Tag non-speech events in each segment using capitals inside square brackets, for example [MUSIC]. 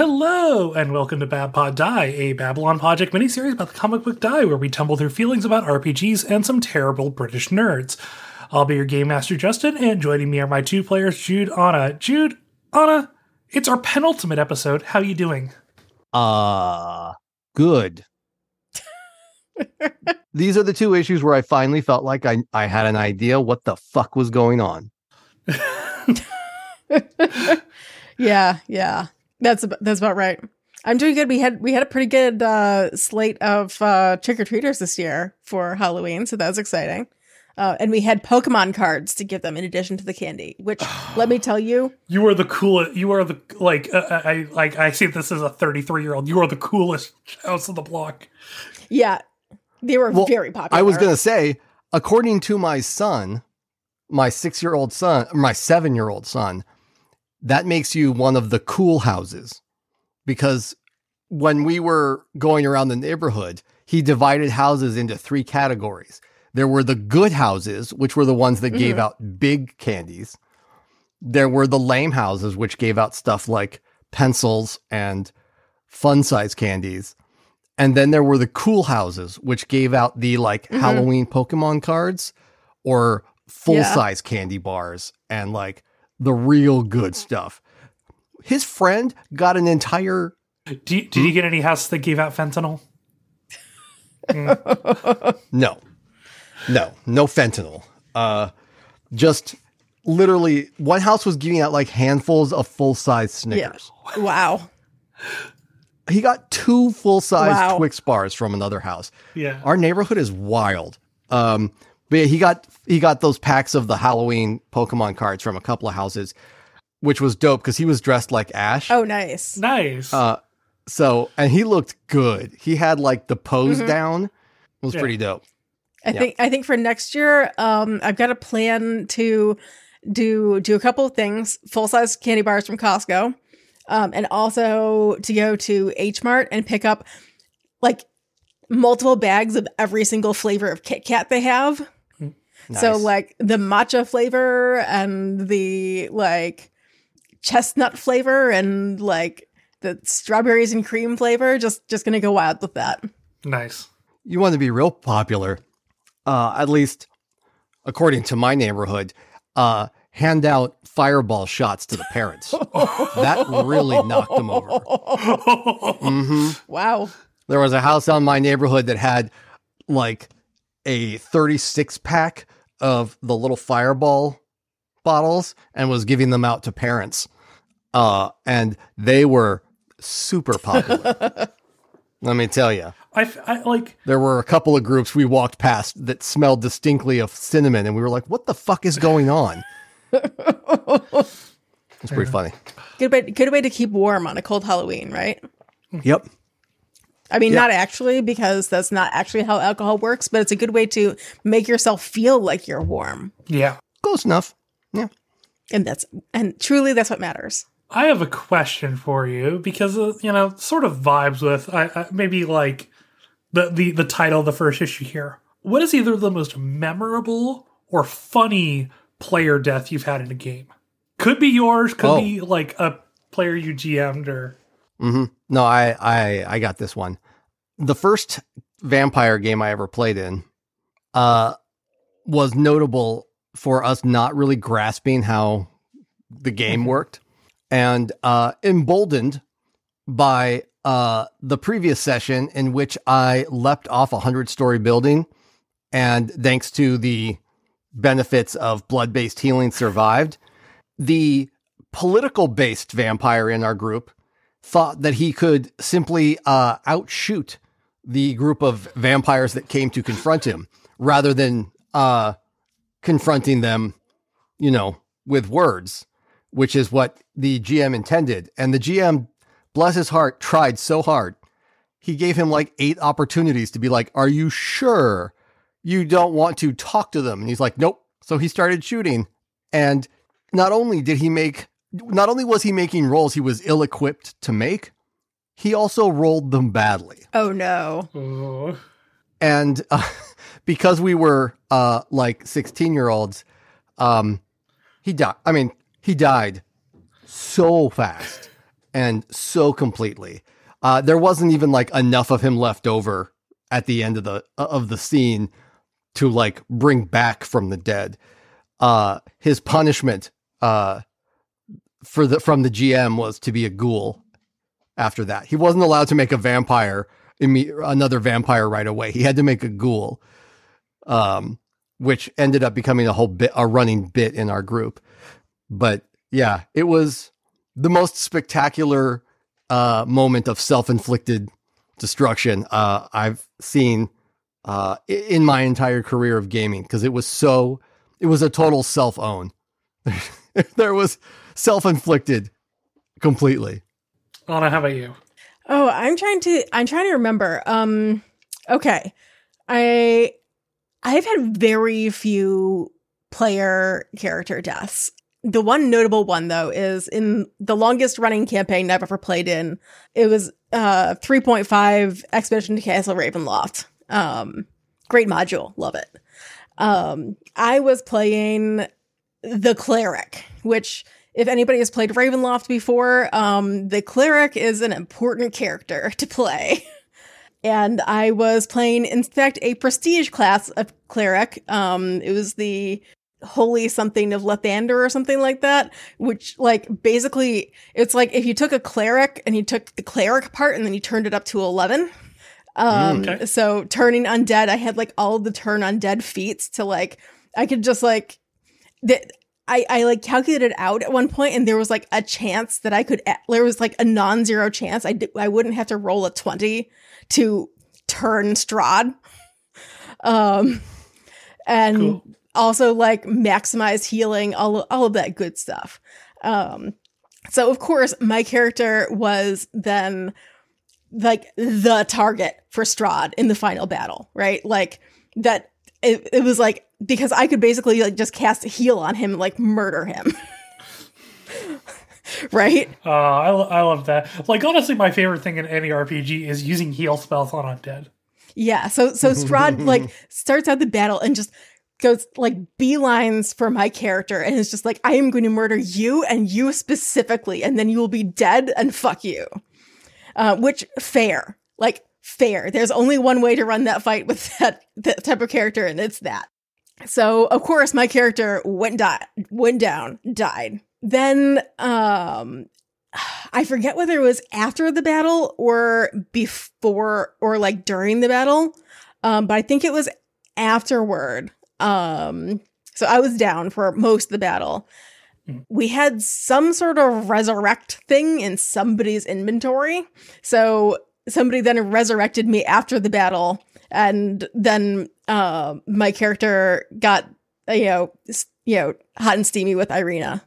Hello, and welcome to Bab Pod Die, a Babylon Project miniseries about the comic book die, where we tumble through feelings about RPGs and some terrible British nerds. I'll be your game master, Justen, and joining me are my two players, Jude, Ana. Jude, Ana, it's our penultimate episode. How are you doing? Uh, good. [LAUGHS] These are the two issues where I finally felt like I, I had an idea what the fuck was going on. [LAUGHS] yeah, yeah. That's about, that's about right. I'm doing good. We had we had a pretty good uh, slate of uh, trick or treaters this year for Halloween, so that was exciting. Uh, and we had Pokemon cards to give them in addition to the candy. Which, [SIGHS] let me tell you, You are the coolest. You are the like. Uh, I like. I see this as a 33 year old. You are the coolest house on the block. yeah, they were Well, very popular. I was going to say, according to my son, my six year old son, my seven year old son, that makes you one of the cool houses. Because when we were going around the neighborhood, he divided houses into three categories. There were the good houses, which were the ones that gave mm-hmm. out big candies. There were the lame houses, which gave out stuff like pencils and fun size candies. And then there were the cool houses, which gave out the like mm-hmm. Halloween Pokemon cards or full size candy bars and like the real good stuff. His friend got an entire Do you, did you get any house that gave out fentanyl? [LAUGHS] no, no, no fentanyl. Uh, just literally one house was giving out like handfuls of full size Snickers. wow. He got two full size Wow. Twix bars from another house. Yeah. Our neighborhood is wild. Um, but yeah, he got he got those packs of the Halloween Pokemon cards from a couple of houses, which was dope because he was dressed like Ash. Oh, nice. Nice. Uh, so and he looked good. He had like the pose Mm-hmm. down. It was Yeah. pretty dope. I Yeah. think I think for next year, um, I've got a plan to do do a couple of things: full size candy bars from Costco, um, and also to go to H Mart and pick up like multiple bags of every single flavor of Kit Kat they have. So like the matcha flavor and the like chestnut flavor and like the strawberries and cream flavor. Just just gonna go wild with that. nice. you want to be real popular, uh, at least according to my neighborhood, uh, hand out fireball shots to the parents. [LAUGHS] that really knocked them over. [LAUGHS] Mm-hmm. Wow. There was a house on my neighborhood that had like a 36 pack of the little fireball bottles and was giving them out to parents. Uh, and they were super popular. [LAUGHS] Let me tell you. I like. There were a couple of groups we walked past that smelled distinctly of cinnamon, and we were like, "What the fuck is going on?" [LAUGHS] it's pretty funny. Good way, good way to keep warm on a cold Halloween, right? Yep. I mean, Yeah. not actually, because that's not actually how alcohol works, but it's a good way to make yourself feel like you're warm. Yeah. Close enough. Yeah. And that's, and truly, that's what matters. I have a question for you because uh, you know, sort of vibes with I, I, maybe like the, the the title of the first issue here. What is either the most memorable or funny player death you've had in a game? Could be yours. Could Oh. be like a player you GM'd or hmm No, I, I, I got this one. The first vampire game I ever played in, uh, was notable for us not really grasping how the game worked, and uh, emboldened by uh the previous session in which I leapt off a hundred story building, and thanks to the benefits of blood based healing, survived. The political based vampire in our group thought that he could simply uh, outshoot the group of vampires that came to confront him rather than uh, confronting them, you know, with words, which is what the GM intended. And the GM, bless his heart, tried so hard. He gave him like eight opportunities to be like, Are you sure you don't want to talk to them? And he's like, Nope. So he started shooting. And not only did he make not only was he making rolls he was ill equipped to make, he also rolled them badly. Oh no. Oh. And uh, [LAUGHS] because we were uh, like 16 year olds, um, he died. I mean, he died so fast. and so completely. Uh, there wasn't even like enough of him left over at the end of the of the scene to like bring back from the dead. Uh, his punishment uh, for the from the GM was to be a ghoul. After that, he wasn't allowed to make a vampire another vampire right away. He had to make a ghoul, um, which ended up becoming a whole bit a running bit in our group. But yeah, it was the most spectacular uh, moment of self inflicted destruction uh, I've seen uh, in my entire career of gaming because it was so it was a total self own. [LAUGHS] there was self inflicted completely. Ana, how about you? Oh, I'm trying to I'm trying to remember. Um okay. I I've had very few player character deaths. The one notable one though is in the longest running campaign I've ever played in. It was uh 3.5 Expedition to Castle Ravenloft. Um great module, love it. Um I was playing the cleric, which if anybody has played Ravenloft before, um the cleric is an important character to play. [LAUGHS] and I was playing, in fact, a prestige class of cleric. Um, it was the holy something of Lathander or something like that, which like basically it's like if you took a cleric and you took the cleric part and then you turned it up to 11. Um, okay. so turning undead, I had like all the turn undead feats to like, I could just like, I, I like calculated out at one point and there was like a chance that I could, there was like a non-zero chance I, I wouldn't have to roll a 20 to turn Strahd. Um, and cool also like maximize healing, all all of that good stuff. Um, so of course my character was then like the target for Strahd in the final battle, right? Like that it, it was like because I could basically like just cast a heal on him, like murder him. [LAUGHS] right? Uh, I, I love that. Like honestly, my favorite thing in any RPG is using heal spells on undead. Yeah, so so Strahd like [LAUGHS] starts out the battle and just goes like beelines for my character and is just like, I am going to murder you and you specifically, and then you will be dead and fuck you. Uh, which fair, like fair. There's only one way to run that fight with [LAUGHS] that, that type of character, and it's that. So of course my character went di- went down, died. Then um [SIGHS] I forget whether it was after the battle or before or like during the battle. Um, but I think it was afterward um, so I was down for most of the battle. Hmm. We had some sort of resurrect thing in somebody's inventory. So somebody then resurrected me after the battle, and then uh, my character got you know you know hot and steamy with Ireena,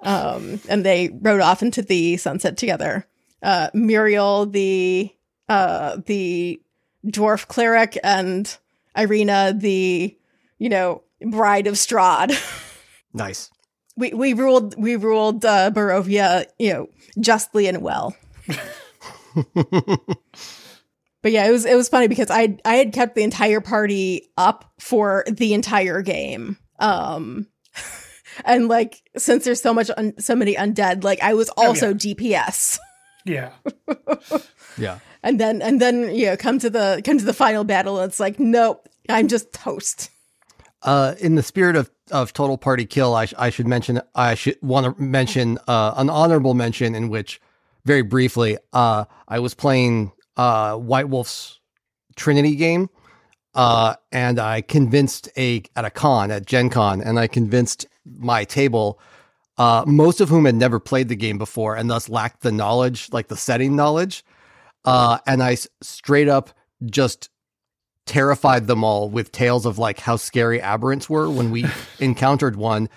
um, and they rode off into the sunset together. Uh, Muriel, the uh, the dwarf cleric, and Ireena, the you know, bride of Strahd. [LAUGHS] nice. We we ruled we ruled uh, Barovia, you know, justly and well. [LAUGHS] but yeah, it was it was funny because I I had kept the entire party up for the entire game. Um [LAUGHS] and like since there's so much un- so many undead, like I was also oh, yeah. DPS. Yeah. [LAUGHS] yeah. And then and then you know come to the come to the final battle and it's like nope, I'm just toast. Uh, in the spirit of, of total party kill, I, sh- I should mention I should want to mention uh, an honorable mention in which, very briefly, uh, I was playing uh, White Wolf's Trinity game, uh, and I convinced a at a con at Gen Con, and I convinced my table, uh, most of whom had never played the game before and thus lacked the knowledge, like the setting knowledge, uh, and I s- straight up just terrified them all with tales of like how scary aberrants were when we [LAUGHS] encountered one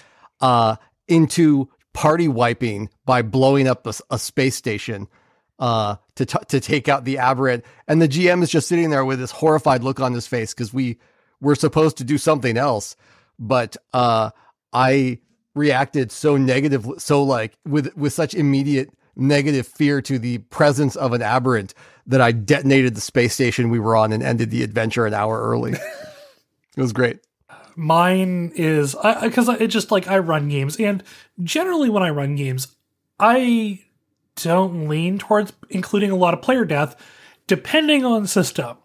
uh, into party wiping by blowing up a, a space station uh, to t- to take out the aberrant and the GM is just sitting there with this horrified look on his face because we were supposed to do something else but uh, I reacted so negative so like with with such immediate negative fear to the presence of an aberrant that I detonated the space station we were on and ended the adventure an hour early. [LAUGHS] it was great. Mine is because it just like I run games, and generally when I run games, I don't lean towards including a lot of player death, depending on the system.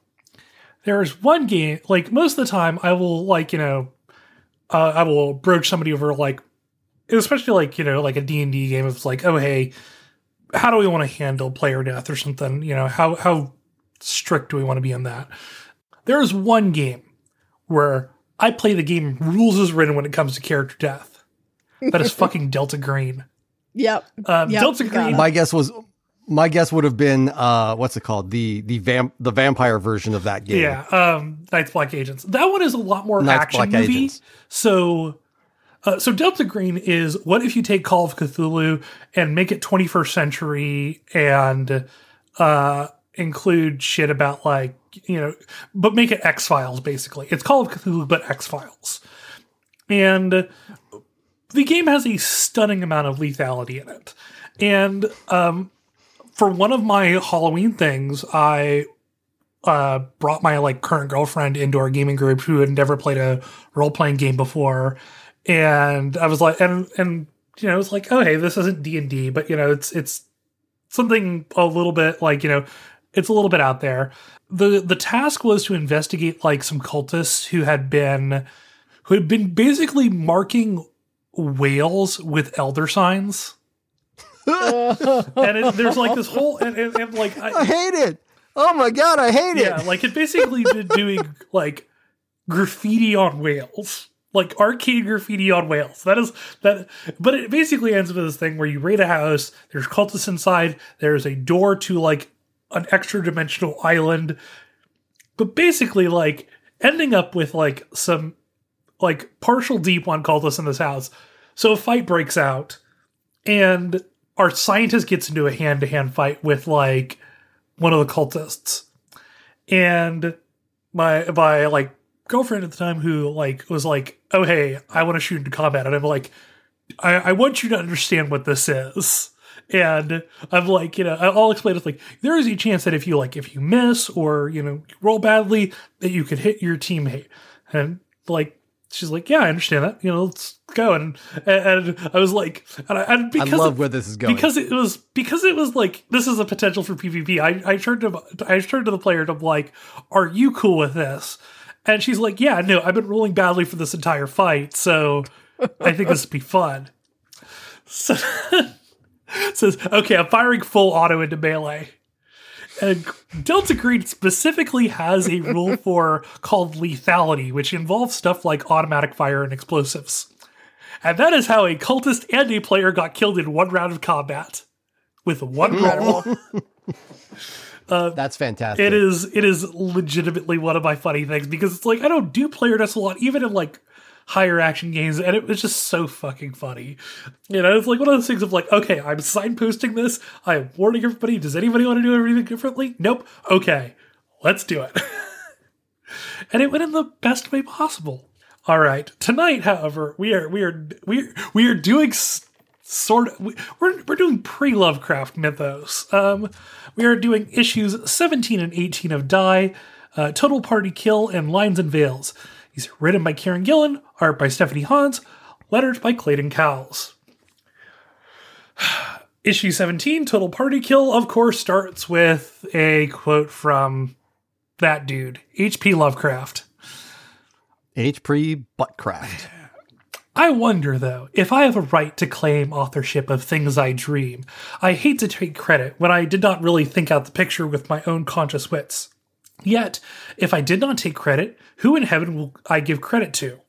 There's one game, like most of the time, I will like you know, uh, I will broach somebody over like, especially like you know, like a D and D game. It's like, oh hey, how do we want to handle player death or something? You know, how how strict do we want to be in that? There is one game where I play the game rules as written when it comes to character death. That is [LAUGHS] fucking Delta Green. Yep. Um, Yep, Delta Green. My guess was my guess would have been uh what's it called? The the vamp the vampire version of that game. Yeah, um, Night's Black Agents. That one is a lot more Night's action Black movie. Agents. So, uh, so Delta Green is what if you take Call of Cthulhu and make it 21st century and uh, include shit about like you know, but make it X Files basically. It's Call of Cthulhu, but X Files, and the game has a stunning amount of lethality in it. And um, for one of my Halloween things, I uh, brought my like current girlfriend into our gaming group who had never played a role playing game before, and I was like, and and you know, it's like, oh hey, this isn't D and D, but you know, it's it's something a little bit like you know, it's a little bit out there. the The task was to investigate like some cultists who had been who had been basically marking whales with elder signs. and it, there's like this whole and, and, and like I, I hate it. Oh my god, I hate yeah, it. Yeah, like it basically been doing like graffiti on whales, like arcade graffiti on whales. That is that, but it basically ends with this thing where you raid a house. There's cultists inside. There's a door to like an extra dimensional island, but basically like ending up with like some like partial Deep One cultists in this house. So a fight breaks out, and our scientist gets into a hand to hand fight with like one of the cultists. And my my like girlfriend at the time who like was like oh hey i want to shoot into combat. And i'm like I, I want you to understand what this is. And i'm like you know i'll explain it like there is a chance that if you like if you miss or you know roll badly that you could hit your teammate. And like she's like yeah i understand that you know let's go and and, i was like and, I, and I because love where this is going. because it was because it was like this is a potential for PvP. I I turned to I turned to the player to like, "Are you cool with this?" And she's like, "Yeah, no, I've been rolling badly for this entire fight, so I think this would be fun." [LAUGHS] So [LAUGHS] says, "Okay, I'm firing full auto into melee." And Delta Green specifically has a rule [LAUGHS] for called lethality, which involves stuff like automatic fire and explosives. And that is how a cultist and a player got killed in one round of combat with one roll. [LAUGHS] Uh, That's fantastic. It is it is legitimately one of my funny things because it's like I don't do player deaths a lot, even in like higher action games, and it was just so fucking funny. You know, it's like one of those things of like, okay, I'm signposting this, I'm warning everybody. Does anybody want to do everything differently? Nope. Okay, let's do it. [LAUGHS] and it went in the best way possible. All right, tonight, however, we are we are we are, we are doing. Sort of, we- we're we're doing pre Lovecraft mythos. Um, we are doing issues seventeen and eighteen of Die, uh, Total Party Kill, and Lines and Veils. These are written by Kieron Gillen, art by Stephanie Hans, letters by Clayton Cowles. [SIGHS] Issue 17, Total Party Kill, of course, starts with a quote from that dude, H.P. Lovecraft. H.P. Buttcraft. I wonder, though, if I have a right to claim authorship of things I dream. I hate to take credit when I did not really think out the picture with my own conscious wits. Yet, if I did not take credit, who in heaven will I give credit to?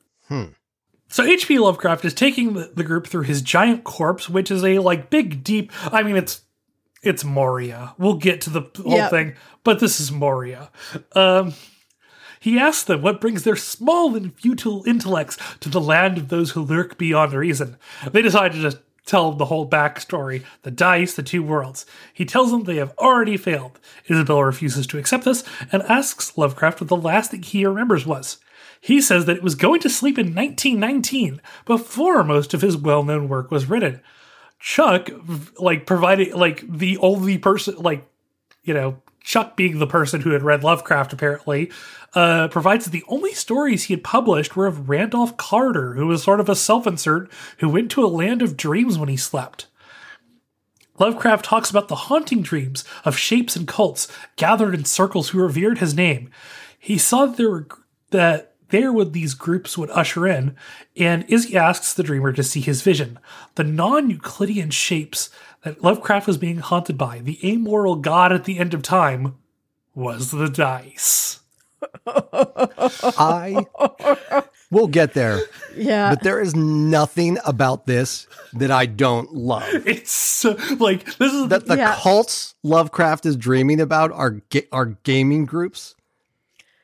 So H.P. Lovecraft is taking the, the group through his giant corpse, which is a like big, deep. I mean, it's it's Moria. We'll get to the whole Yep. thing, but this is Moria. Um, he asks them what brings their small and futile intellects to the land of those who lurk beyond reason. They decide to just tell the whole backstory the dice, the two worlds. He tells them they have already failed. Isabelle refuses to accept this and asks Lovecraft what the last thing he remembers was. He says that it was going to sleep in 1919, before most of his well known work was written. Chuck, like, provided, like, the only person, like, you know, Chuck being the person who had read Lovecraft apparently, uh, provides that the only stories he had published were of Randolph Carter, who was sort of a self insert who went to a land of dreams when he slept. Lovecraft talks about the haunting dreams of shapes and cults gathered in circles who revered his name. He saw that there were that there would these groups would usher in, and Izzy asks the dreamer to see his vision. The non-Euclidean shapes that Lovecraft was being haunted by, the amoral god at the end of time, was the dice. I will get there, Yeah. but there is nothing about this that I don't love. [LAUGHS] It's so, like this is That the Yeah. cults Lovecraft is dreaming about are ga- are gaming groups,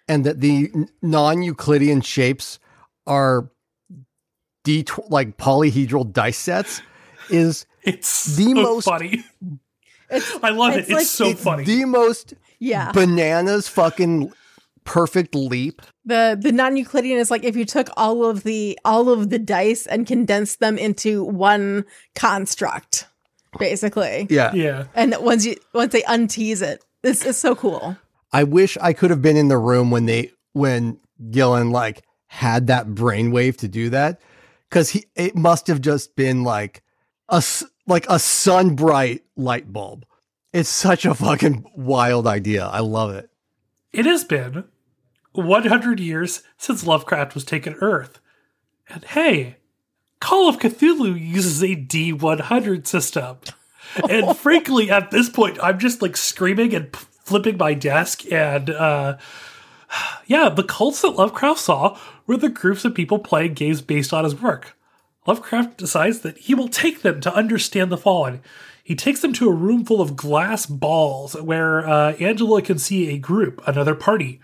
and that the non-Euclidean shapes are d tw- like polyhedral dice sets is it's the so most- funny. It's, I love It's it. It's so it's funny. the most yeah. bananas fucking perfect leap. the the non-Euclidean is like if you took all of the all of the dice and condensed them into one construct, basically. Yeah. yeah. And once you once they untease it, it's it's so cool. I wish I could have been in the room when they when Gillen like had that brainwave to do that because he it must have just been like a like a sun bright light bulb. It's such a fucking wild idea. I love it. It has been 100 years since Lovecraft was taken Earth. And hey, Call of Cthulhu uses a D100 system. And [LAUGHS] frankly, at this point, I'm just like screaming and flipping my desk. And uh, [SIGHS] yeah, the cults that Lovecraft saw were the groups of people playing games based on his work. Lovecraft decides that he will take them to understand the fallen. He takes them to a room full of glass balls where uh, Angela can see a group, another party.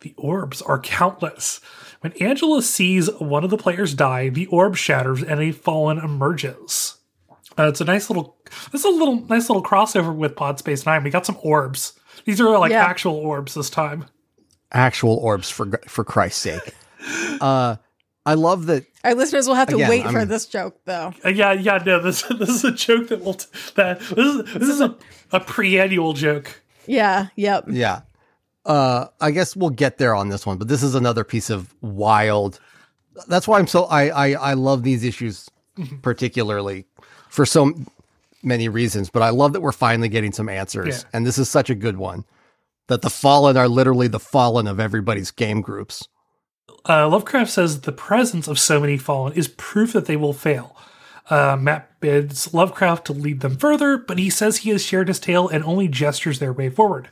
The orbs are countless. When Angela sees one of the players die, the orb shatters and a fallen emerges. Uh, it's a nice little, this is a little nice little crossover with Pod Space Nine. We got some orbs. These are like Yeah. actual orbs this time. Actual orbs for for Christ's sake. [LAUGHS] Uh, I love that. Our listeners will have to Again, wait for I'm- this joke though. Uh, yeah, yeah, no, this [LAUGHS] this is a joke that will t- that this is this is a, a pre-annual joke. Yeah, yep. Yeah. Uh, I guess we'll get there on this one, but this is another piece of wild. That's why I'm so I I, I love these issues particularly for so many reasons. But I love that we're finally getting some answers, Yeah. and this is such a good one. That the fallen are literally the fallen of everybody's game groups. Uh, Lovecraft says the presence of so many fallen is proof that they will fail. Uh, Matt bids Lovecraft to lead them further, but he says he has shared his tale and only gestures their way forward.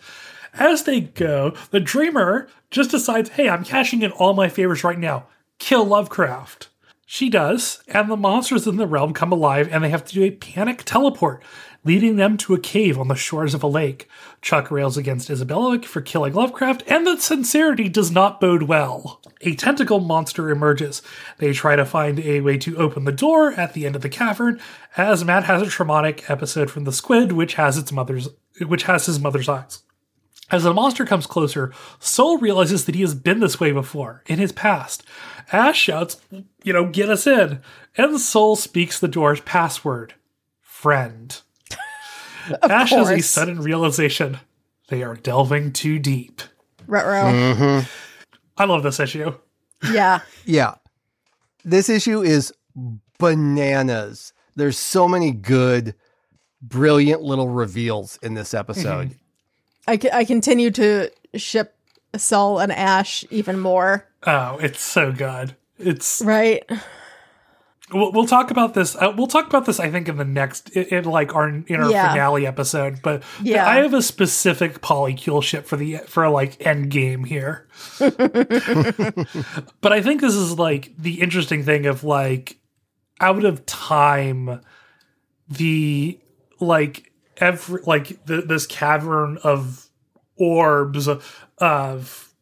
As they go, the Dreamer just decides, hey, I'm cashing in all my favors right now. Kill Lovecraft. She does, and the monsters in the realm come alive and they have to do a panic teleport, leading them to a cave on the shores of a lake. Chuck rails against Isabella for killing Lovecraft, and the sincerity does not bode well. A tentacle monster emerges. They try to find a way to open the door at the end of the cavern, as Matt has a traumatic episode from the squid, which has its mother's which has his mother's eyes. As the monster comes closer, Sol realizes that he has been this way before, in his past. Ash shouts, you know, get us in. And Sol speaks the door's password friend. [LAUGHS] Ash has a sudden realization they are delving too deep. Retro. Mm-hmm. I love this issue. Yeah. [LAUGHS] Yeah. This issue is bananas. There's so many good, brilliant little reveals in this episode. Mm-hmm. I, I continue to ship Sol and Ash even more. Oh, it's so good. It's Right? we'll, we'll talk about this. Uh, we'll talk about this. I think in the next in, in like our in our Yeah. finale episode. But Yeah. I have a specific polycule ship for the for like end game here. [LAUGHS] but I think this is like the interesting thing of like out of time, the like every like the, this cavern of orbs of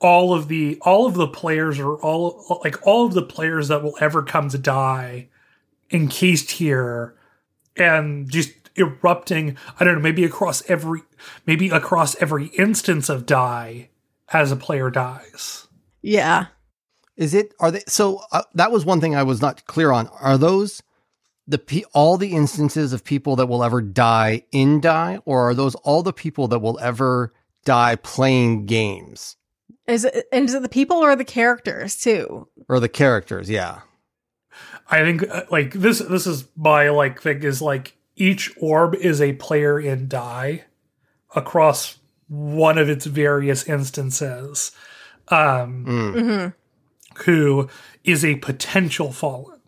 all of the all of the players are all like all of the players that will ever come to die encased here and just erupting i don't know maybe across every maybe across every instance of die as a player dies Yeah. Is it? Are they? So uh, that was one thing I was not clear on. Are those the all the instances of people that will ever die in die, or are those all the people that will ever die playing games, Is it and is it the people or the characters too? or the characters? Yeah. i think uh, like this this is my like thing is like each orb is a player in die across one of its various instances um hmm who is a potential fallen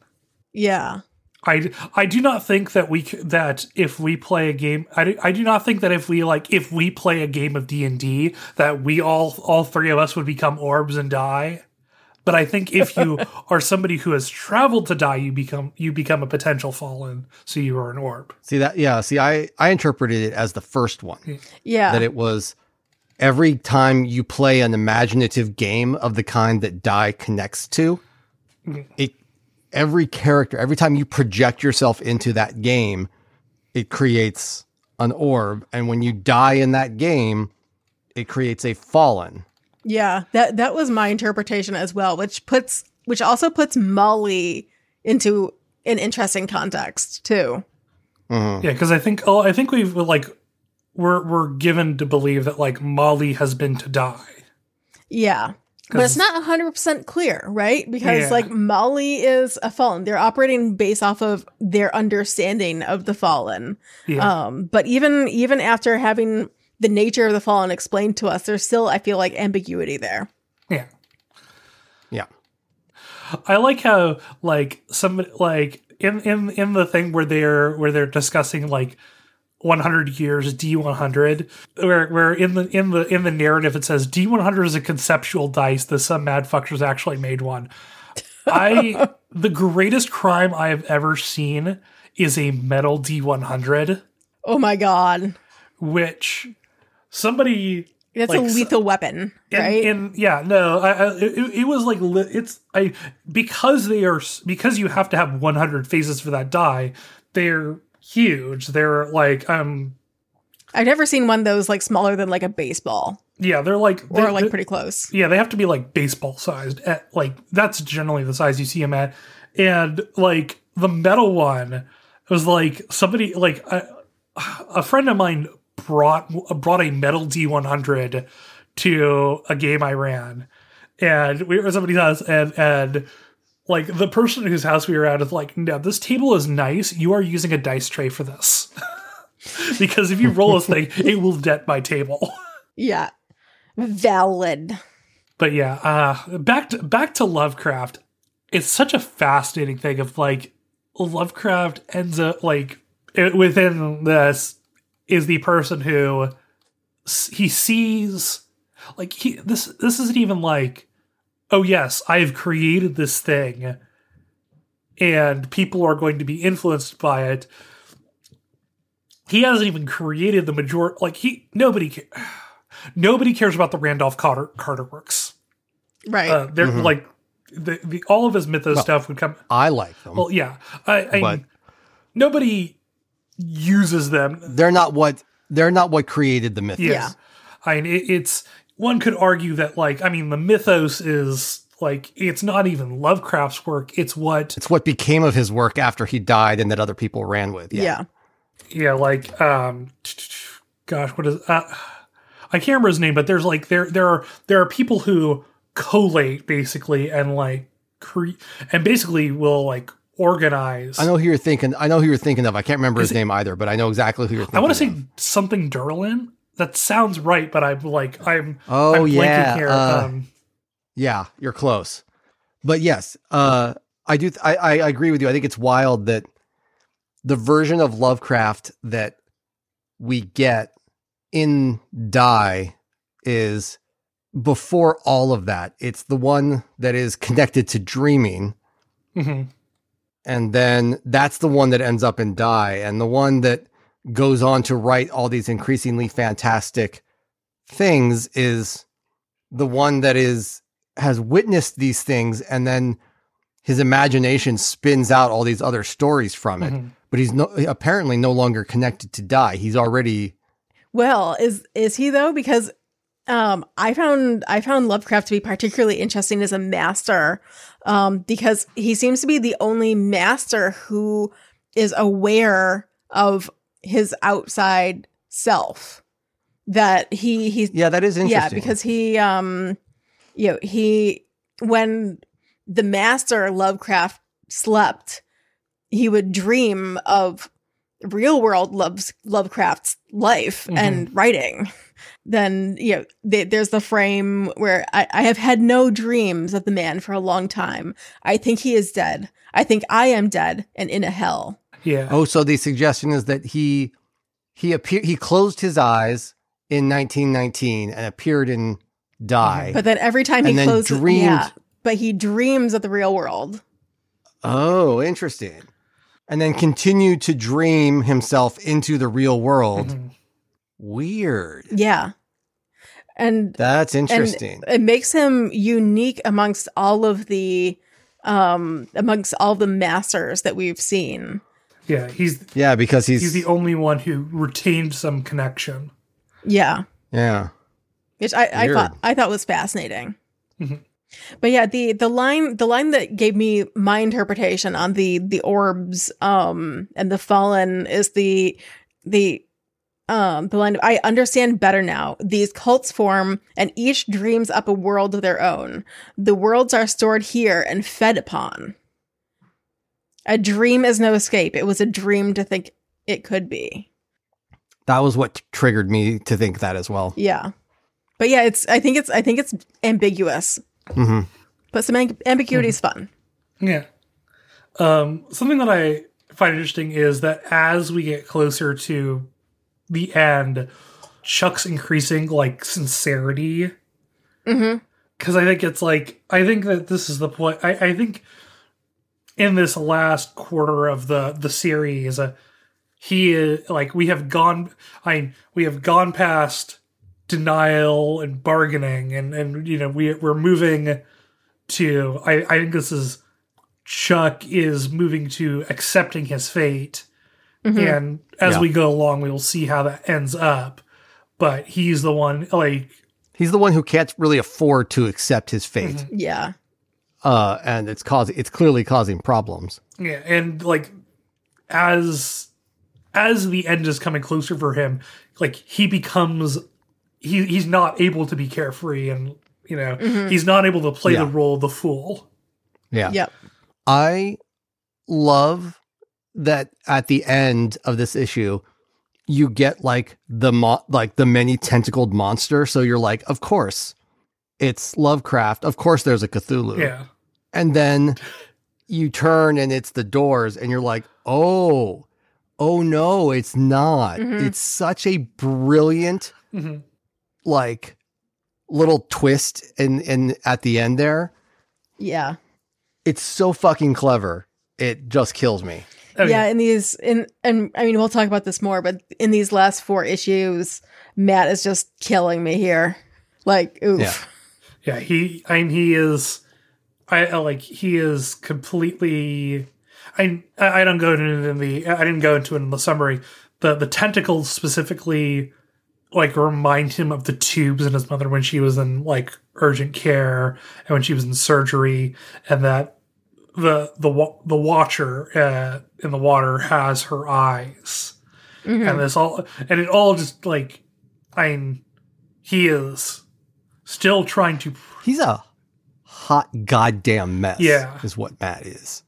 Yeah. I, I do not think that we that if we play a game I do, I do not think that if we like if we play a game of D&D that we all all three of us would become orbs and die but I think if you [LAUGHS] are somebody who has traveled to die you become you become a potential fallen so you are an orb See that? Yeah. See, I I interpreted it as the first one Yeah. that it was every time you play an imaginative game of the kind that die connects to, mm-hmm. it every character every time you project yourself into that game, it creates an orb, and when you die in that game, it creates a fallen. Yeah, that that was my interpretation as well, which puts which also puts Molly into an interesting context too. Mhm. yeah cuz I think oh I think we've like we're we're given to believe that like Molly has been to die Yeah. But it's not 100% clear, right? Because Yeah. like Molly is a fallen. They're operating based off of their understanding of the fallen. yeah Um but even even after having the nature of the fallen explained to us, there's still I feel like ambiguity there. yeah Yeah. I like how like some like in in in the thing where they're where they're discussing like 100 years D100 where where in the in the in the narrative it says D100 is a conceptual dice that some mad fuckers actually made one. I [LAUGHS] the greatest crime I have ever seen is a metal D100 Oh my god. which somebody That's Like, a lethal weapon, right? in yeah no I, I it, it was like it's i because they are because you have to have 100 phases for that die they're huge. They're like um I've never seen one of those like smaller than like a baseball. Yeah they're like or they- like pretty close. yeah they have to be like baseball sized at like that's generally the size you see them at. And like the metal one it was like somebody like a, a friend of mine brought brought a metal d100 to a game i ran. And we were at somebody's house and and like the person whose house we were at is like no this table is nice you are using a dice tray for this [LAUGHS] because if you roll this thing it will dent my table Yeah. Valid. but yeah, uh, back to back to Lovecraft. It's such a fascinating thing of like Lovecraft ends up like it, within this is the person who s- he sees like he this this isn't even like oh yes I have created this thing and people are going to be influenced by it. He hasn't even created the majority like he nobody ca- [SIGHS] nobody cares about the Randolph Carter Carter works. Right. Uh, they're Mhm. like the, the all of his mythos Well, stuff would come. I like them. Well, yeah, I, I But- nobody uses them. they're not what they're not what created the myth. Yeah. I mean, it, it's one could argue that like I mean the mythos is like it's not even Lovecraft's work. It's what It's what became of his work after he died and that other people ran with. yeah. Yeah. yeah like um gosh what is uh, I can't remember his name, but there's like there there are there are people who collate basically and like cre- and basically will like organize. I know who you're thinking. I know who you're thinking of. I can't remember his it- name either, but I know exactly who you're thinking. I want to say something Derlin. That sounds right, but I'm like I'm Oh I'm yeah, here. uh, um, yeah, you're close. But yes, uh, I do. I, I I agree with you. I think it's wild that the version of Lovecraft that we get in Die is before all of that. It's the one that is connected to dreaming, mhm. and then that's the one that ends up in Die, and the one that goes on to write all these increasingly fantastic things is the one that is has witnessed these things and then his imagination spins out all these other stories from it Mhm. but he's no apparently no longer connected to die he's already Well, is is he though? Because um I found I found Lovecraft to be particularly interesting as a master. Um, because he seems to be the only master who is aware of his outside self. That he he yeah that is interesting yeah, because he um you know, he when the master Lovecraft slept, he would dream of real world loves Lovecraft's life Mhm. and writing, then you know th- there's the frame where I, I have had no dreams of the man for a long time. I think he is dead. I think I am dead and in a hell. Yeah. Oh, so the suggestion is that he he appeared he closed his eyes in 1919 and appeared in Die. But then every time he And then closes, dreamed- yeah, but he dreams of the real world. Oh, interesting. And then continued to dream himself into the real world. Mhm. Weird. Yeah, and That's interesting. it makes him unique amongst all of the um amongst all the masters that we've seen. Yeah. He's yeah, because he's, he's the only one who retained some connection. Yeah. yeah. which I, I thought I thought was fascinating. Mhm. But yeah, the the line the line that gave me my interpretation on the the orbs um and the fallen is the the um the line of, I understand better now. These cults form and each dreams up a world of their own. The worlds are stored here and fed upon. A dream is no escape. It was a dream to think it could be. That was what triggered me to think that as well. Yeah. But yeah, it's I think it's I think it's ambiguous. hmm But some amb- ambiguity is fun. Yeah. Um, something that I find interesting is that as we get closer to the end, Chuck's increasing like sincerity. hmm Because I think it's like I think that this is the point. I, I think in this last quarter of the the series, uh, he is like we have gone. I we have gone past denial and bargaining, and and you know we we're moving to. I I think this is Chuck is moving to accepting his fate, and as Yeah. we go along, we will see how that ends up. But he's the one like He's the one who can't really afford to accept his fate. Mm-hmm. Yeah. Uh, and it's causing, it's clearly causing problems. Yeah, and like as as the end is coming closer for him, like he becomes he he's not able to be carefree and you know, he's not able to play Yeah. the role of the fool. Yeah. Yep. I love that at the end of this issue, you get like the mo- like the many tentacled monster. So you're like, of course, it's Lovecraft. Of course, there's a Cthulhu. Yeah. And then you turn and it's the doors, and you're like, oh, oh no, it's not. Mhm. It's such a brilliant hmm like little twist and and at the end there. Yeah. It's so fucking clever. It just kills me. Oh, yeah. In these, in, and I mean, we'll talk about this more, but in these last four issues, Matt is just killing me here. Like, oof. Yeah. Yeah, he I mean he is I, I like he is completely I I don't go into it in the I didn't go into it in the summary. The the tentacles specifically like remind him of the tubes in his mother when she was in like urgent care and when she was in surgery and that the the the watcher uh, in the water has her eyes Mhm. and this all and it all just like I mean he is still trying to He's a hot goddamn mess. Yeah. Is what Matt is.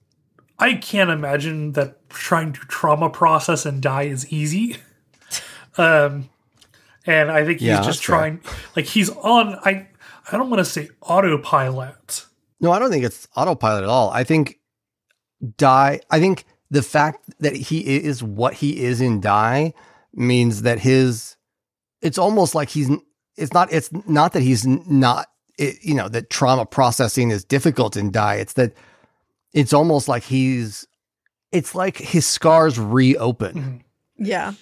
I can't imagine that trying to trauma process and die is easy. [LAUGHS] um and I think he's Yeah, just that's fair. trying like he's on I I don't want to say autopilot. No, I don't think it's autopilot at all. I think Die, I think the fact that he is what he is in Die means that his, it's almost like he's, it's not, it's not that he's not, it, you know, that trauma processing is difficult in Die. It's that it's almost like he's, it's like his scars reopen. Mhm. Yeah.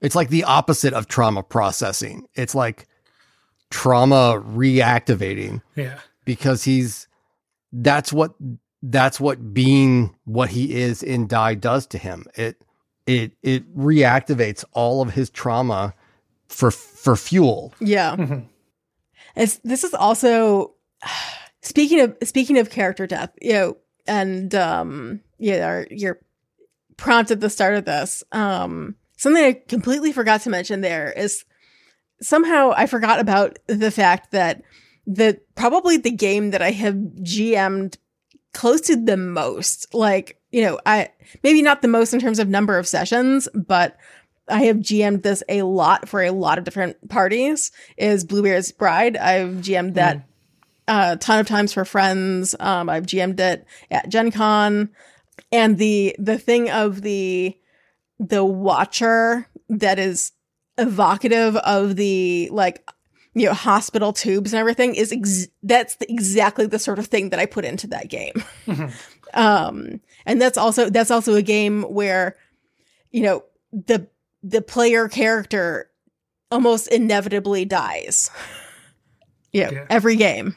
It's like the opposite of trauma processing. It's like trauma reactivating Yeah. because he's that's what that's what being what he is in die does to him it it it reactivates all of his trauma for for fuel Yeah. Mhm. It's this is also [SIGHS] speaking of speaking of character death, you know, and um yeah, our, your prompt at the start of this. Um something I completely forgot to mention there is somehow I forgot about the fact that the probably the game that I have GM'd close to the most, like you know, I maybe not the most in terms of number of sessions, but I have GM'd this a lot for a lot of different parties. Is Bluebeard's Bride? I've GM'd that Mm. a ton of times for friends. Um, I've GM'd it at Gen Con, and the the thing of the the Watcher that is evocative of the like you know hospital tubes and everything is ex- that's the, exactly the sort of thing that I put into that game. Mhm. [LAUGHS] um and that's also that's also a game where you know the the player character almost inevitably dies. [LAUGHS] Yeah, Yeah. every game.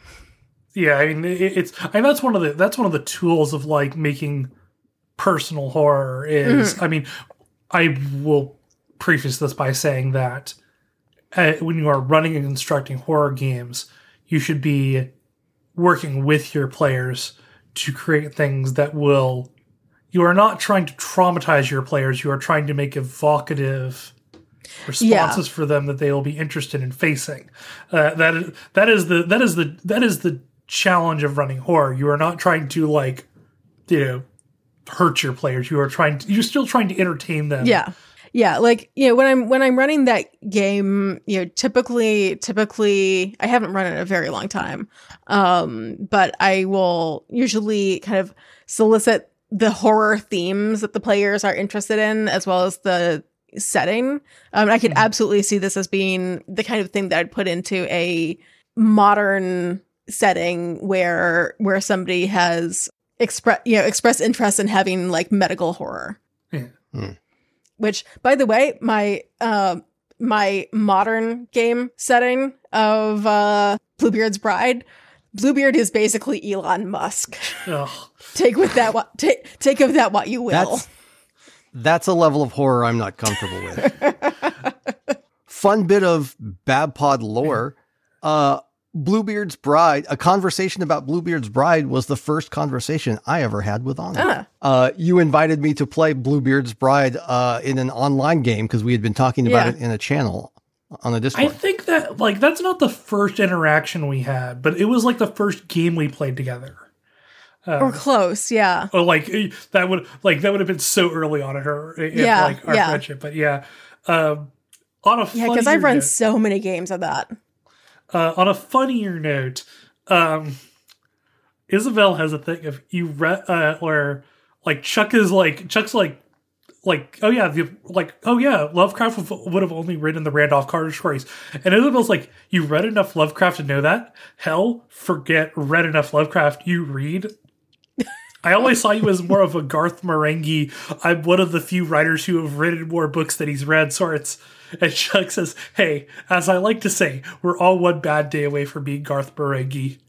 Yeah, I mean, it, it's I mean, that's one of the that's one of the tools of like making personal horror is. I mean, I will preface this by saying that uh, when you are running and constructing horror games, you should be working with your players to create things that will. You are not trying to traumatize your players. You are trying to make evocative responses for them that they will be interested in facing. Uh, that is that is the that is the that is the challenge of running horror. You are not trying to like, you know, hurt your players. You are trying to, you're still trying to entertain them. Yeah. Yeah, like you know when I'm when I'm running that game, you know, typically typically I haven't run it in a very long time. Um, but I will usually kind of solicit the horror themes that the players are interested in as well as the setting. Um, I could Mhm. absolutely see this as being the kind of thing that I'd put into a modern setting where where somebody has express you know expressed interest in having like medical horror Yeah. which by the way my uh, my modern game setting of uh bluebeard's bride bluebeard is basically elon musk take with that what take take of that what you will That's that's a level of horror I'm not comfortable with. [LAUGHS] Fun bit of Babpod lore. [LAUGHS] Uh Bluebeard's Bride, a conversation about Bluebeard's Bride was the first conversation I ever had with Ana. Ah. Uh, you invited me to play Bluebeard's Bride uh, in an online game because we had been talking about Yeah. it in a channel on the I think that like that's not the first interaction we had, but it was like the first game we played together. or close yeah Oh, like eh, that would like that would have been so early on in her in Yeah, like our yeah. friendship. But yeah, um, on a yeah because i've run note- so many games of that Uh, on a funnier note, um, Isabelle has a thing of you read uh, where like Chuck is like Chuck's like like oh yeah the, like oh yeah Lovecraft would- have only written the Randolph Carter stories, and Isabelle's like you read enough Lovecraft to know that hell forget read enough Lovecraft you read. I always saw you as more of a Garth Marenghi. I'm one of the few writers who have written more books than he's read sorts. And Chuck says, Hey, as I like to say, we're all one bad day away from being Garth Marenghi.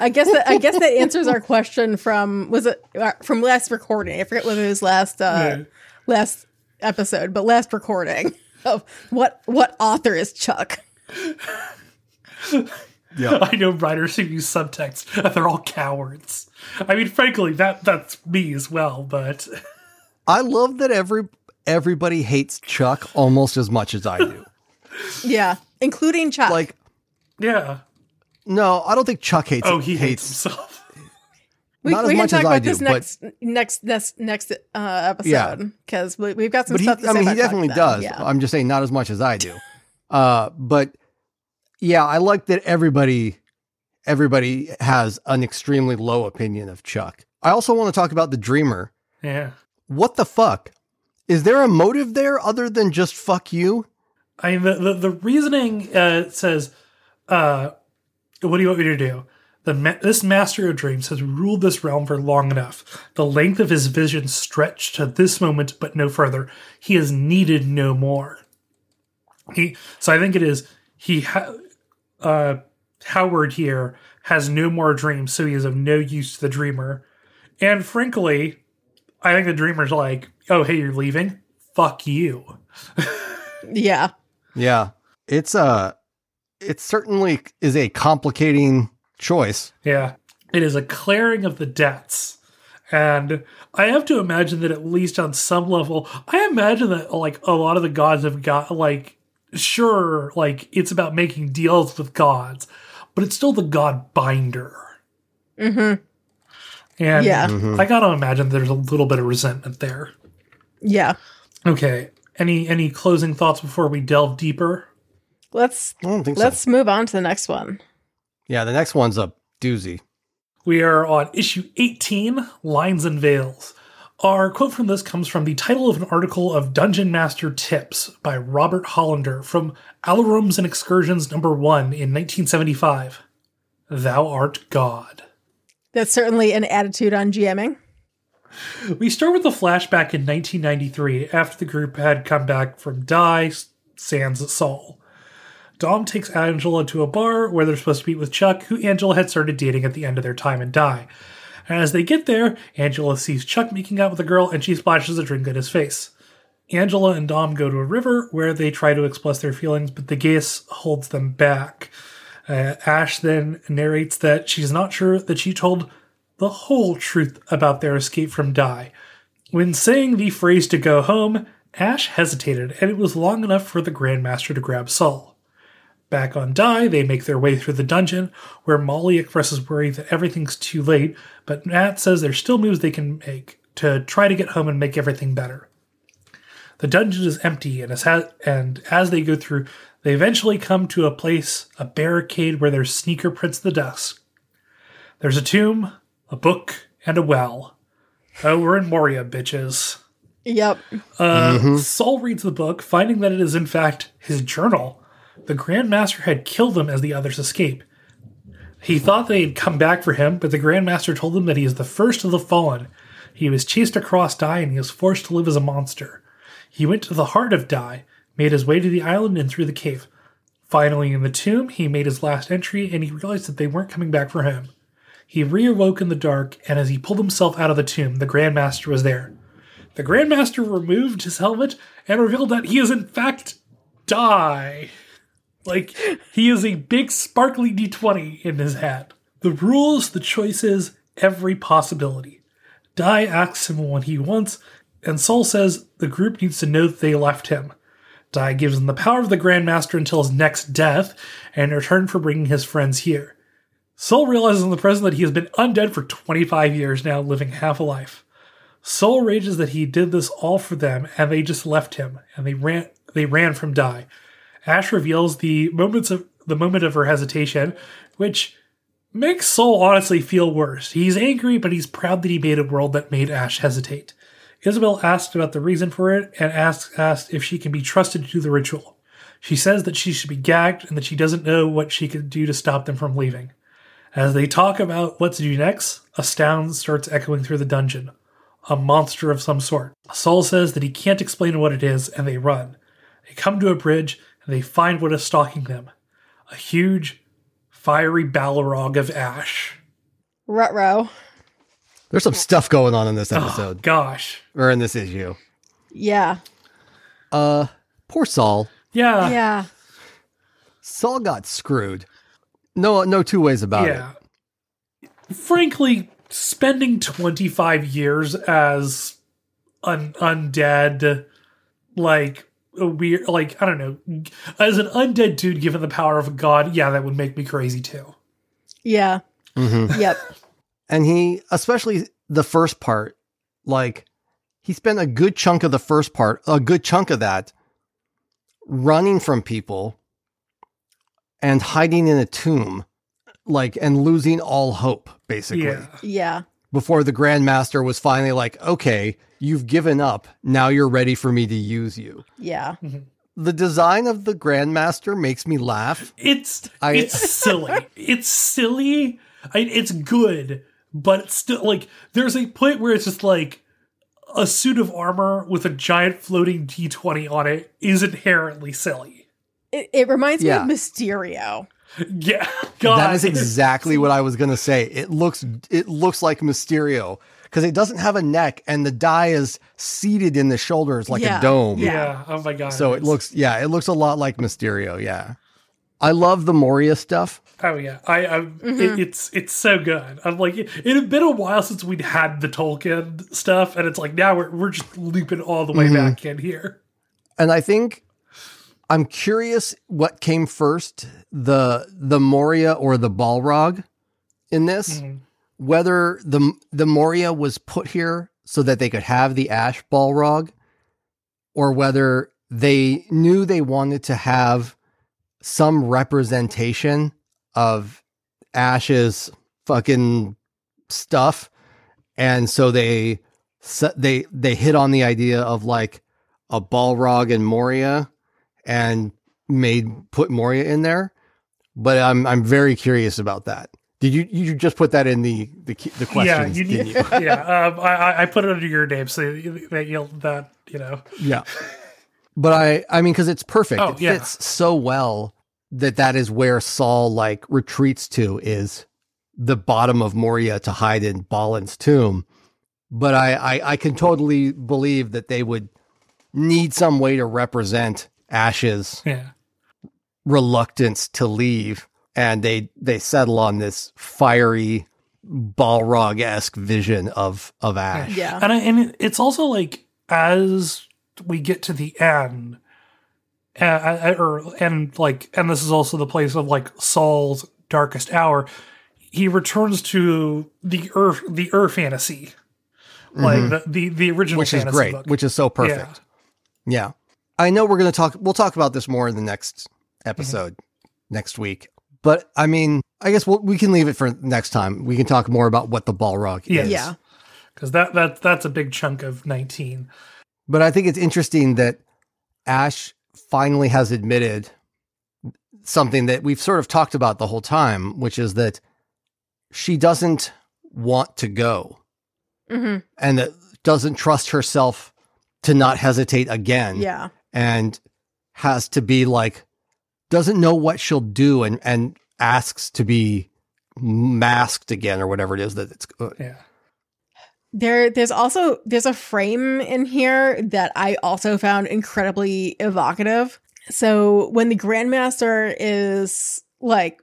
I guess that i guess that answers our question from was it uh, from last recording i forget whether it was last uh Yeah. last episode but last recording of what what author is chuck yeah. I know writers who use subtext, and [LAUGHS] they're all cowards. I mean, frankly, that that's me as well, but [LAUGHS] I love that every everybody hates Chuck almost as much as I do. [LAUGHS] yeah including chuck like, yeah. No, I don't think Chuck hates Oh, he hates hates himself. [LAUGHS] We, Not as we much can as talk I about do, this but- next next next next uh, episode because we, we've got some but he, stuff. To I say mean, he about Chuck definitely then. does. Yeah. I'm just saying, not as much as I do. Uh, but yeah, I like that everybody, everybody has an extremely low opinion of Chuck. I also want to talk about the Dreamer. Yeah. What the fuck? Is there a motive there other than just fuck you? I mean, the, the, the reasoning uh, says, uh, what do you want me to do? The ma- this master of dreams has ruled this realm for long enough. The length of his vision stretched to this moment, but no further. He is needed no more. He, so I think it is he. Ha- uh, Howard here has no more dreams, so he is of no use to the dreamer. And frankly, I think the dreamer's like, "Oh, hey, you're leaving? Fuck you." [LAUGHS] yeah, Yeah, it's uh it certainly is a complicating choice. Yeah. It is a clearing of the debts. And I have to imagine that at least on some level, I imagine that like a lot of the gods have got like sure, like it's about making deals with gods, but it's still the Godbinder. hmm And Yeah. Mhm. I gotta imagine there's a little bit of resentment there. Yeah. Okay. Any any closing thoughts before we delve deeper? Let's I don't think let's so. move on to the next one. Yeah, the next one's a doozy. We are on issue 18, Lines and Veils. Our quote from this comes from the title of an article of Dungeon Master Tips by Robert Hollander from Alarums and Excursions number 1 in 1975. Thou art God. That's certainly an attitude on GMing. We start with a flashback in 1993 after the group had come back from Die, Sans Sol. Dom takes Angela to a bar where they're supposed to meet with Chuck, who Angela had started dating at the end of their time in Die. And as they get there, Angela sees Chuck making out with a girl and she splashes a drink in his face. Angela and Dom go to a river where they try to express their feelings, but the gaze holds them back. Uh, Ash then narrates that she's not sure that she told the whole truth about their escape from Die. When saying the phrase to go home, Ash hesitated, and it was long enough for the Grandmaster to grab Sol. Back on Die, they make their way through the dungeon, where Molly expresses worry that everything's too late, but Matt says there's still moves they can make to try to get home and make everything better. The dungeon is empty, and as, ha- and as they go through, they eventually come to a place, a barricade where there's sneaker prints of the dust. There's a tomb, a book, and a well. Oh, we're in Moria, bitches. Yep. Uh, Sol reads the book, finding that it is in fact his journal. The Grandmaster had killed them as the others escape. He thought they had come back for him, but the Grandmaster told him that he is the first of the fallen. He was chased across Die and he was forced to live as a monster. He went to the heart of Die, made his way to the island and through the cave. Finally, in the tomb, he made his last entry and he realized that they weren't coming back for him. He reawoke in the dark, and as he pulled himself out of the tomb, the Grandmaster was there. The Grandmaster removed his helmet and revealed that he is in fact Die. Like, he is a big sparkly D20 in his hat. The rules, the choices, every possibility. Die asks him what he wants, and Sol says the group needs to know that they left him. Die gives him the power of the Grandmaster until his next death, and in return for bringing his friends here. Sol realizes in the present that he has been undead for 25 years now, living half a life. Sol rages that he did this all for them, and they just left him, and they ran. They ran from Die. Ash reveals the moments of the moment of her hesitation, which makes Sol honestly feel worse. He's angry, but he's proud that he made a world that made Ash hesitate. Isabelle asks about the reason for it and asks asked if she can be trusted to do the ritual. She says that she should be gagged and that she doesn't know what she could do to stop them from leaving. As they talk about what to do next, a sound starts echoing through the dungeon. A monster of some sort. Sol says that he can't explain what it is, and they run. They come to a bridge, they find what is stalking them. A huge, fiery Balrog of ash. Rutro. There's some stuff going on in this Oh, episode gosh. or in this issue. Yeah. Uh, poor Sol. Yeah. Yeah. Sol got screwed. No, no two ways about it. yeah. Frankly, spending 25 years as an undead, like, a weird, like, I don't know, as an undead dude given the power of a god, yeah, that would make me crazy too. Yeah. Mhm. Yep. And he, especially the first part, like he spent a good chunk of the first part, a good chunk of that, running from people and hiding in a tomb, like and losing all hope, basically. Yeah. Yeah. Before the Grandmaster was finally like, okay, you've given up. Now you're ready for me to use you. Yeah. [LAUGHS] The design of the Grandmaster makes me laugh. It's I- it's [LAUGHS] silly. it's silly. I, it's good, but it's still like there's a point where it's just like a suit of armor with a giant floating D20 on it is inherently silly. It, it reminds Yeah. me of Mysterio. Yeah, God, [LAUGHS] That is exactly what I was gonna say. It looks it looks like Mysterio because it doesn't have a neck and the die is seated in the shoulders like Yeah. a dome. Yeah. yeah. Oh my God. So it looks yeah, it looks a lot like Mysterio. Yeah, I love the Moria stuff. Oh yeah, I, I Mm-hmm. it, it's it's so good. I'm like, it, it had been a while since we'd had the Tolkien stuff, and it's like now we're we're just looping all the way Mm-hmm. back in here. And I think I'm curious what came first, the the Moria or the Balrog in this. Mhm. Whether the the Moria was put here so that they could have the Ash Balrog, or whether they knew they wanted to have some representation of Ash's fucking stuff, and so they they they hit on the idea of like a Balrog and Moria, and made put Moria in there. But I'm I'm very curious about that. Did you you just put that in the the the questions? Yeah, you, you? [LAUGHS] yeah. Um, I I put it under your name so that you'll that you know. Yeah. But I I mean because it's perfect. Oh, it yeah. fits so well that that is where Sol like retreats to is the bottom of Moria to hide in Balin's tomb. But I, I I can totally believe that they would need some way to represent Ash's Yeah. reluctance to leave and they they settle on this fiery balrog esque vision of of Ash. Yeah. And I, and it's also like as we get to the end, uh, or and like, and this is also the place of like Sol's darkest hour. He returns to the Earth, the Earth fantasy, like the, the the original, Mm-hmm. which is great, book. which is so perfect. Yeah. I know we're going to talk we'll talk about this more in the next episode next week. But I mean, I guess we'll, we can leave it for next time. We can talk more about what the Balrog Yes. is. Yeah. because that that that's a big chunk of nineteen. But I think it's interesting that Ash finally has admitted something that we've sort of talked about the whole time, which is that she doesn't want to go hmm and that doesn't trust herself to not hesitate again. Yeah. and has to be like doesn't know what she'll do and and asks to be masked again or whatever it is that it's uh, Yeah, There there's also there's a frame in here that I also found incredibly evocative. So when the Grandmaster is like,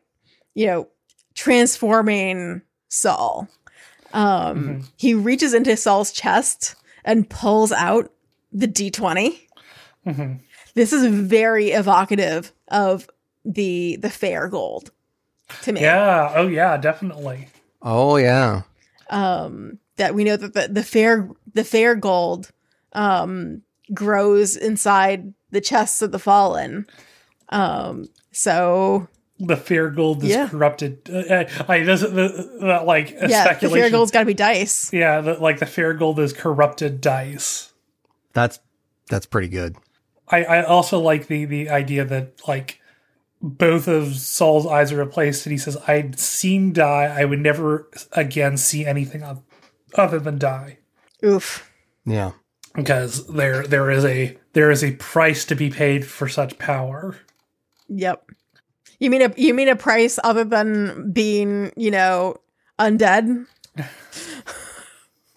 you know, transforming Sol, um, Mhm. he reaches into Sol's chest and pulls out the D20. hmm This is very evocative of the the fair gold to me. yeah, oh yeah, definitely. oh yeah um, that we know that the, the fair the fair gold um, grows inside the chests of the fallen. Um, so The fair gold is Yeah. corrupted. Uh, I, I doesn't the, that like a yeah, the fair gold's got to be dice. Yeah, the, like the fair gold is corrupted dice. that's that's pretty good I, I also like the the idea that like both of Sol's eyes are replaced, and he says, "I'd seen die. I would never again see anything other than die." Oof. yeah Because there there is a there is a price to be paid for such power. Yep. You mean a you mean a price other than being you know undead?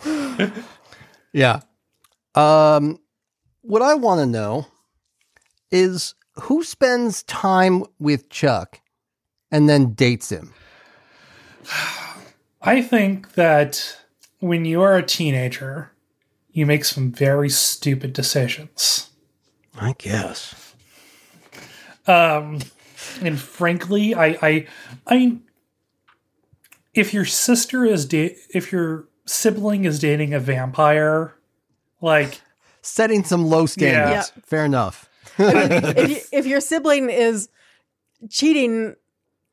[LAUGHS] yeah um what i want to know is who spends time with chuck and then dates him? [SIGHS] I think that when you are a teenager, you make some very stupid decisions. i guess. Um, and frankly, I, I, I, if your sister is da- if your sibling is dating a vampire, like setting some low standards. Yeah. fair enough if, you, [LAUGHS] if your sibling is cheating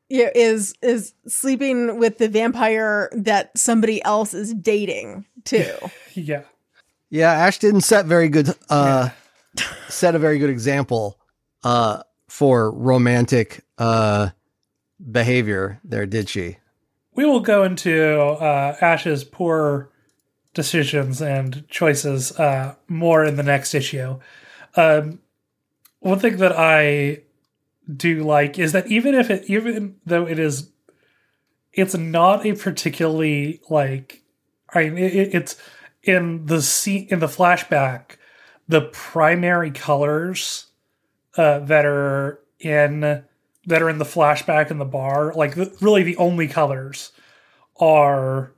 yeah, is is sleeping with the vampire that somebody else is dating too. [LAUGHS] yeah, Yeah, Ash didn't set very good uh set a very good example uh for romantic uh behavior there, did she? we will go into uh, Ash's poor decisions and choices uh, more in the next issue. Um, one thing that I do like is that even if it, even though it is, it's not a particularly like, I mean, it, it- it's in the scene in the flashback, the primary colors uh, that are in that are in the flashback in the bar, like the, really the only colors are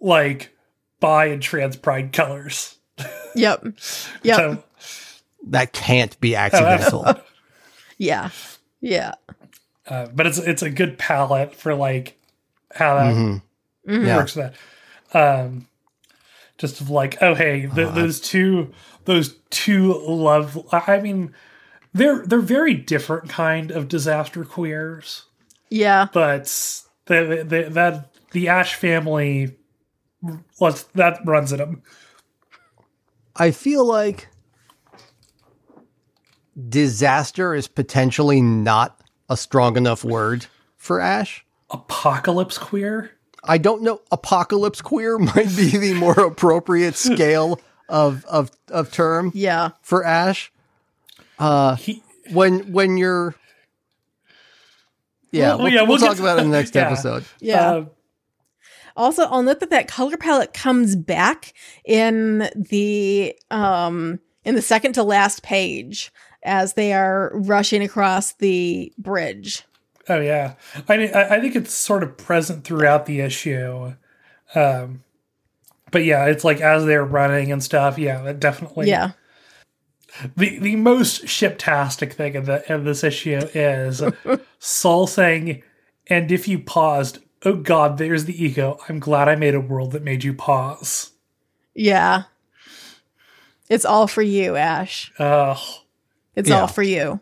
like bi and trans pride colors. Yep. [LAUGHS] Yep. So, That can't be accidental. [LAUGHS] yeah. Yeah. uh, but it's it's a good palette for like how that Mhm. Yeah. works for that. Um, just of like, oh hey, th- those two, those two love. I I mean, they're they're very different kind of disaster queers, Yeah. but the, the, that the Ash family, let's that runs in them. I feel like disaster is potentially not a strong enough word for Ash. Apocalypse queer. I don't know. Apocalypse queer [LAUGHS] might be the more appropriate scale of of of term Yeah. for Ash. Uh, He, when when you're yeah, Well, we'll, yeah, we'll we'll talk get- about it in the next [LAUGHS] yeah. episode. Yeah. uh, Also, I'll note that that color palette comes back in the um in the second to last page as they are rushing across the bridge. Oh yeah, I I I think it's sort of present throughout the issue, um, but yeah, it's like as they're running and stuff. Yeah, that definitely. Yeah. The the most shiptastic thing in the in this issue is [LAUGHS] Sol saying, "And if you paused, oh God, there's the ego. I'm glad I made a world that made you pause." Yeah. It's all for you, Ash. Oh It's Yeah. all for you.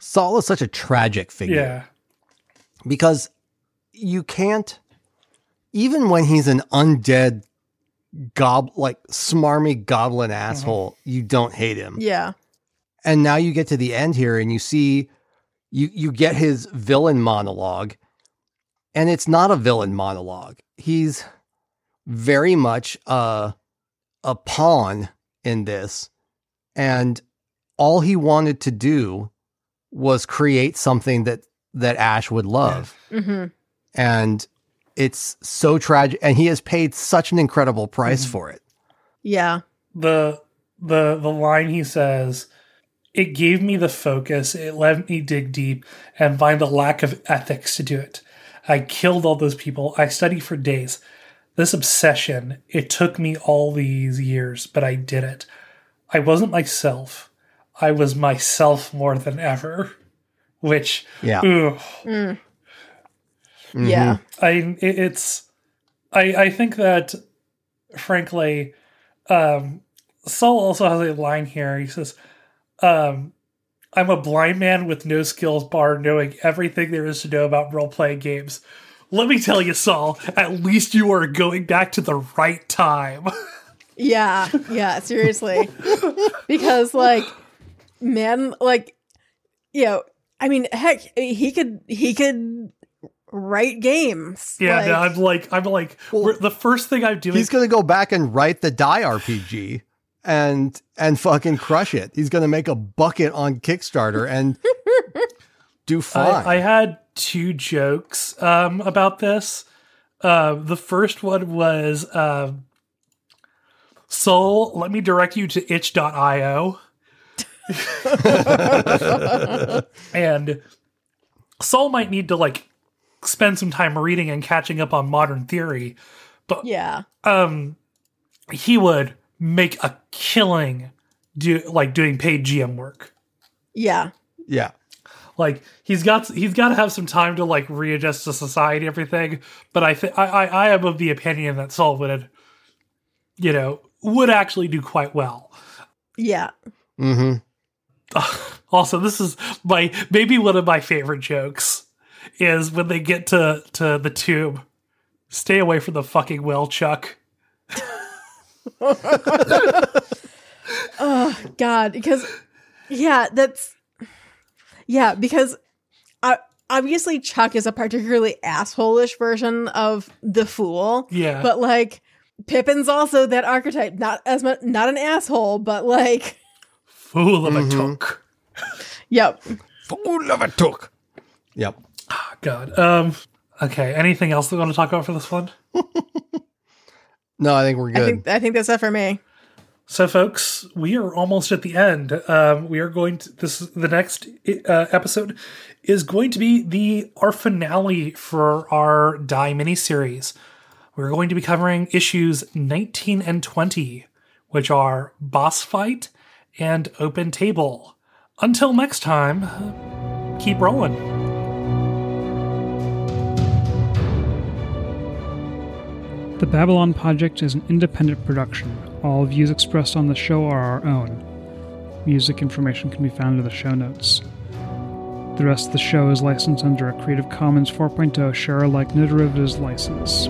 Sol is such a tragic figure yeah, because you can't even when he's an undead gob like smarmy goblin mm-hmm. asshole, you don't hate him. Yeah. and now you get to the end here and you see you you get his villain monologue and it's not a villain monologue he's very much a a pawn in this and all he wanted to do was create something that that ash would love. Hmm and it's so tragic and he has paid such an incredible price Mhm. for it. Yeah. the the the line he says it gave me the focus it let me dig deep and find the lack of ethics to do it. I killed all those people i studied for days. This obsession it took me all these years but i did it. I wasn't myself i was myself more than ever which yeah ooh, Mm. Yeah. I it, it's I I think that frankly, um, Sol also has a line here. He says, um, "I'm a blind man with no skills, bar knowing everything there is to know about role playing games." Let me tell you, Sol. At least you are going back to the right time. [LAUGHS] Yeah, yeah, seriously. because like man, like you know, I mean, heck, he could he could write games. yeah, like, no, I'm like, I'm like, Well, we're, the first thing I'm doing. He's going to go back and write the die RPG and and fucking crush it. He's going to make a bucket on Kickstarter and do [LAUGHS] fine. I, I had two jokes um, about this. Uh, the first one was um, Sol, let me direct you to itch.io. [LAUGHS] and Sol might need to like spend some time reading and catching up on modern theory. But yeah, Um, he would make a killing do like doing paid GM work. yeah, yeah. like he's got he's got to have some time to like readjust to society and everything but i think I, I i am of the opinion that sol would you know would actually do quite well yeah. hmm [LAUGHS] also this is my maybe one of my favorite jokes is when they get to to the tube. Stay away from the fucking well chuck. Oh God, because yeah, that's yeah, because uh, obviously Chuck is a particularly assholish version of the fool, yeah. but like Pippin's also that archetype, not as much, not an asshole, but like, fool of a Mhm. took yep, Fool of a took. Yep. god um okay anything else we want to talk about for this one [LAUGHS] No, I think we're I good. think I think that's it for me. So, folks, we are almost at the end. Um, we are going to this. The next uh, episode is going to be the our finale for our Die miniseries. We're going to be covering issues 19 and 20, which are Boss Fight and Open Table. Until next time, keep rolling. The Babylon Project is an independent production. All views expressed on the show are our own. Music information can be found in the show notes. The rest of the show is licensed under a Creative Commons 4.0 share alike no derivatives license.